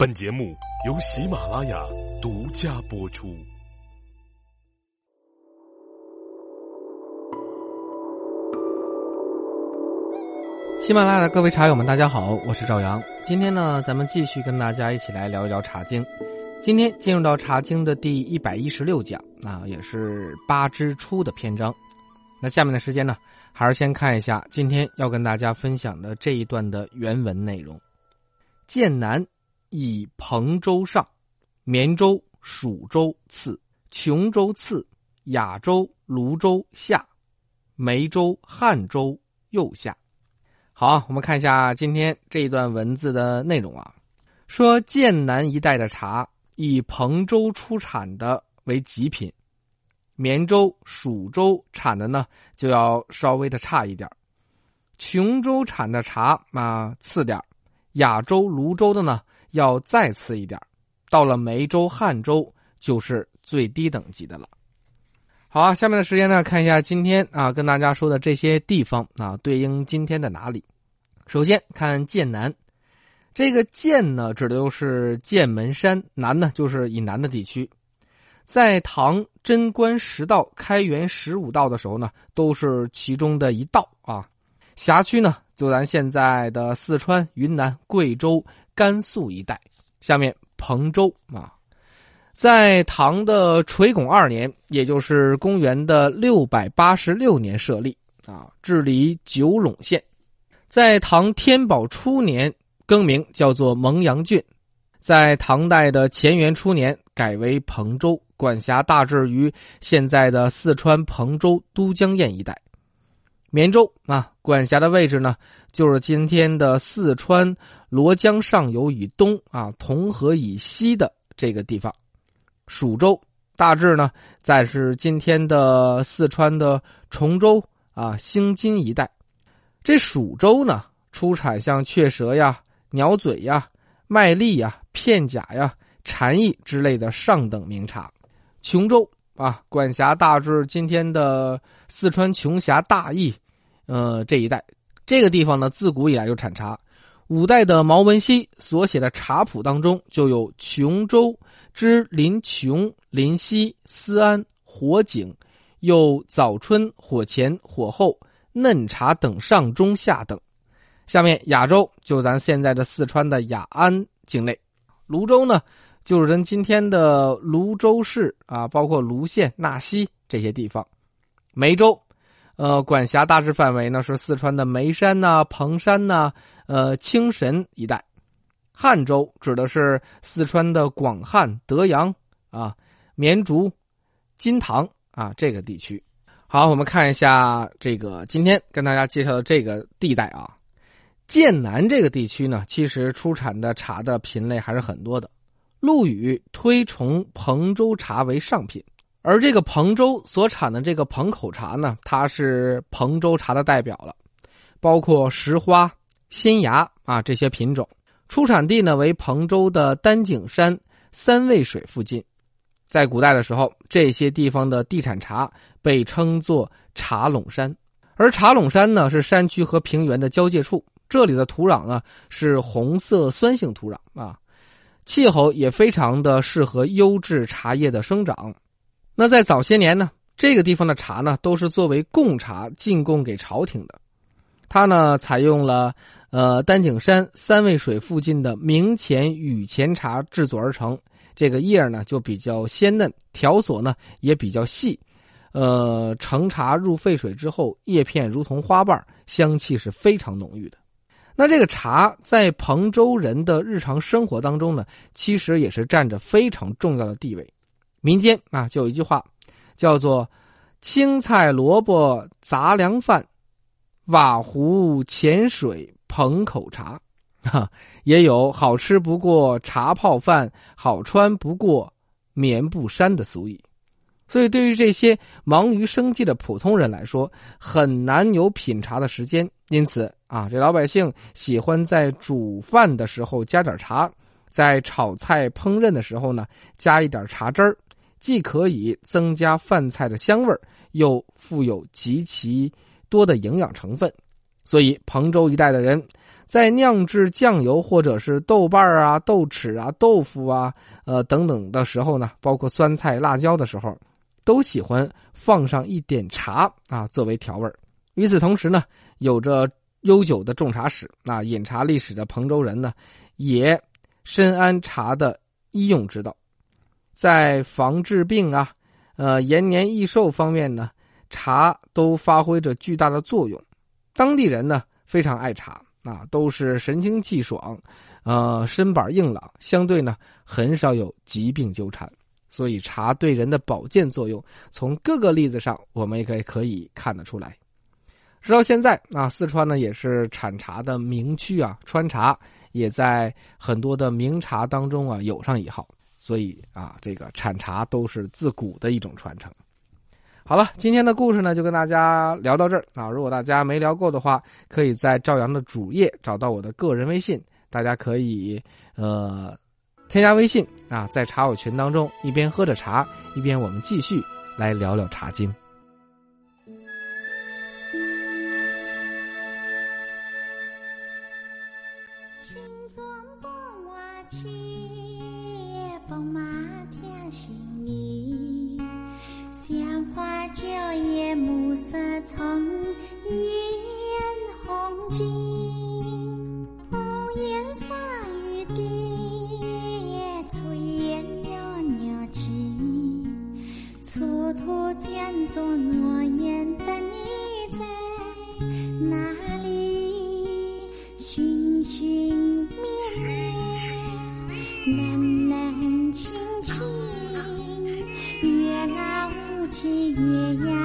本节目由喜马拉雅独家播出。喜马拉雅的各位茶友们，大家好，我是赵阳。今天呢，咱们继续跟大家一起来聊一聊《茶经》。今天进入到《茶经》的第一百一十六讲，那也是八之初的篇章。那下面的时间呢，还是先看一下今天要跟大家分享的这一段的原文内容。剑南以彭州上，绵州、蜀州次，琼州次，雅州、泸州下，梅州、汉州右下。好，我们看一下今天这一段文字的内容啊。说剑南一带的茶以彭州出产的为极品，绵州、蜀州产的呢就要稍微的差一点琼州产的茶啊次点雅州、泸州的呢要再次一点到了梅州、汉州就是最低等级的了。好啊，下面的时间呢，看一下今天啊跟大家说的这些地方啊对应今天的哪里。首先看剑南，这个剑呢指的就是剑门山，南呢就是以南的地区。在唐贞观十道开元十五道的时候呢，都是其中的一道啊。辖区呢就咱现在的四川、云南、贵州、甘肃一带。下面彭州啊，在唐的垂拱二年，也就是公元的六百八十六年设立啊，治理九陇县。在唐天宝初年更名叫做蒙阳郡，在唐代的乾元初年改为彭州，管辖大致于现在的四川彭州都江堰一带。绵州啊，管辖的位置呢，就是今天的四川罗江上游以东啊，同河以西的这个地方。蜀州大致呢，在是今天的四川的崇州啊、兴津一带。这蜀州呢，出产像雀舌呀、鸟嘴呀、麦粒呀、片甲呀、蝉翼之类的上等名茶。琼州啊，管辖大致今天的四川琼峡、大邑，呃这一带。这个地方呢，自古以来就产茶。五代的毛文熙所写的茶谱当中，就有琼州之临琼、临溪、思安、火井，又早春、火前、火后。嫩茶等上中下等，下面雅州就咱现在的四川的雅安境内，泸州呢就是咱今天的泸州市啊，包括泸县、纳溪这些地方。梅州，呃，管辖大致范围呢是四川的眉山呐、彭山呐、呃青神一带。汉州指的是四川的广汉、德阳啊、绵竹、金堂啊这个地区。好，我们看一下这个今天跟大家介绍的这个地带啊，剑南这个地区呢，其实出产的茶的品类还是很多的。陆羽推崇彭州茶为上品，而这个彭州所产的这个彭口茶呢，它是彭州茶的代表了，包括石花、新芽啊这些品种，出产地呢为彭州的丹景山三味水附近。在古代的时候，这些地方的地产茶被称作茶垄山，而茶垄山呢是山区和平原的交界处，这里的土壤呢是红色酸性土壤啊，气候也非常的适合优质茶叶的生长。那在早些年呢，这个地方的茶呢都是作为贡茶进贡给朝廷的，它呢采用了呃丹景山三味水附近的明前雨前茶制作而成。这个叶呢就比较鲜嫩，条索呢也比较细，呃，盛茶入沸水之后，叶片如同花瓣，香气是非常浓郁的。那这个茶在彭州人的日常生活当中呢，其实也是占着非常重要的地位。民间啊，就有一句话，叫做“青菜萝卜杂粮饭，瓦壶浅水彭口茶”。哈，也有好吃不过茶泡饭，好穿不过棉布衫的俗语。所以，对于这些忙于生计的普通人来说，很难有品茶的时间。因此啊，这老百姓喜欢在煮饭的时候加点茶，在炒菜烹饪的时候呢，加一点茶汁儿，既可以增加饭菜的香味儿，又富有极其多的营养成分。所以，彭州一带的人。在酿制酱油或者是豆瓣啊、豆豉啊、豆腐啊、呃等等的时候呢，包括酸菜、辣椒的时候，都喜欢放上一点茶啊作为调味与此同时呢，有着悠久的种茶史，那饮茶历史的彭州人呢，也深谙茶的医用之道，在防治病啊、呃延年益寿方面呢。茶都发挥着巨大的作用，当地人呢非常爱茶啊，都是神清气爽，呃，身板硬朗，相对呢很少有疾病纠缠，所以茶对人的保健作用，从各个例子上我们也可以可以看得出来。直到现在啊，四川呢也是产茶的名区啊，川茶也在很多的名茶当中啊有上一号，所以啊，这个产茶都是自古的一种传承。好了，今天的故事呢就跟大家聊到这儿啊。如果大家没聊够的话，可以在赵阳的主页找到我的个人微信，大家可以呃添加微信啊，在茶友群当中一边喝着茶，一边我们继续来聊聊茶经。从烟红巾，红颜洒雨滴，冷冷清清，月老无啼，月牙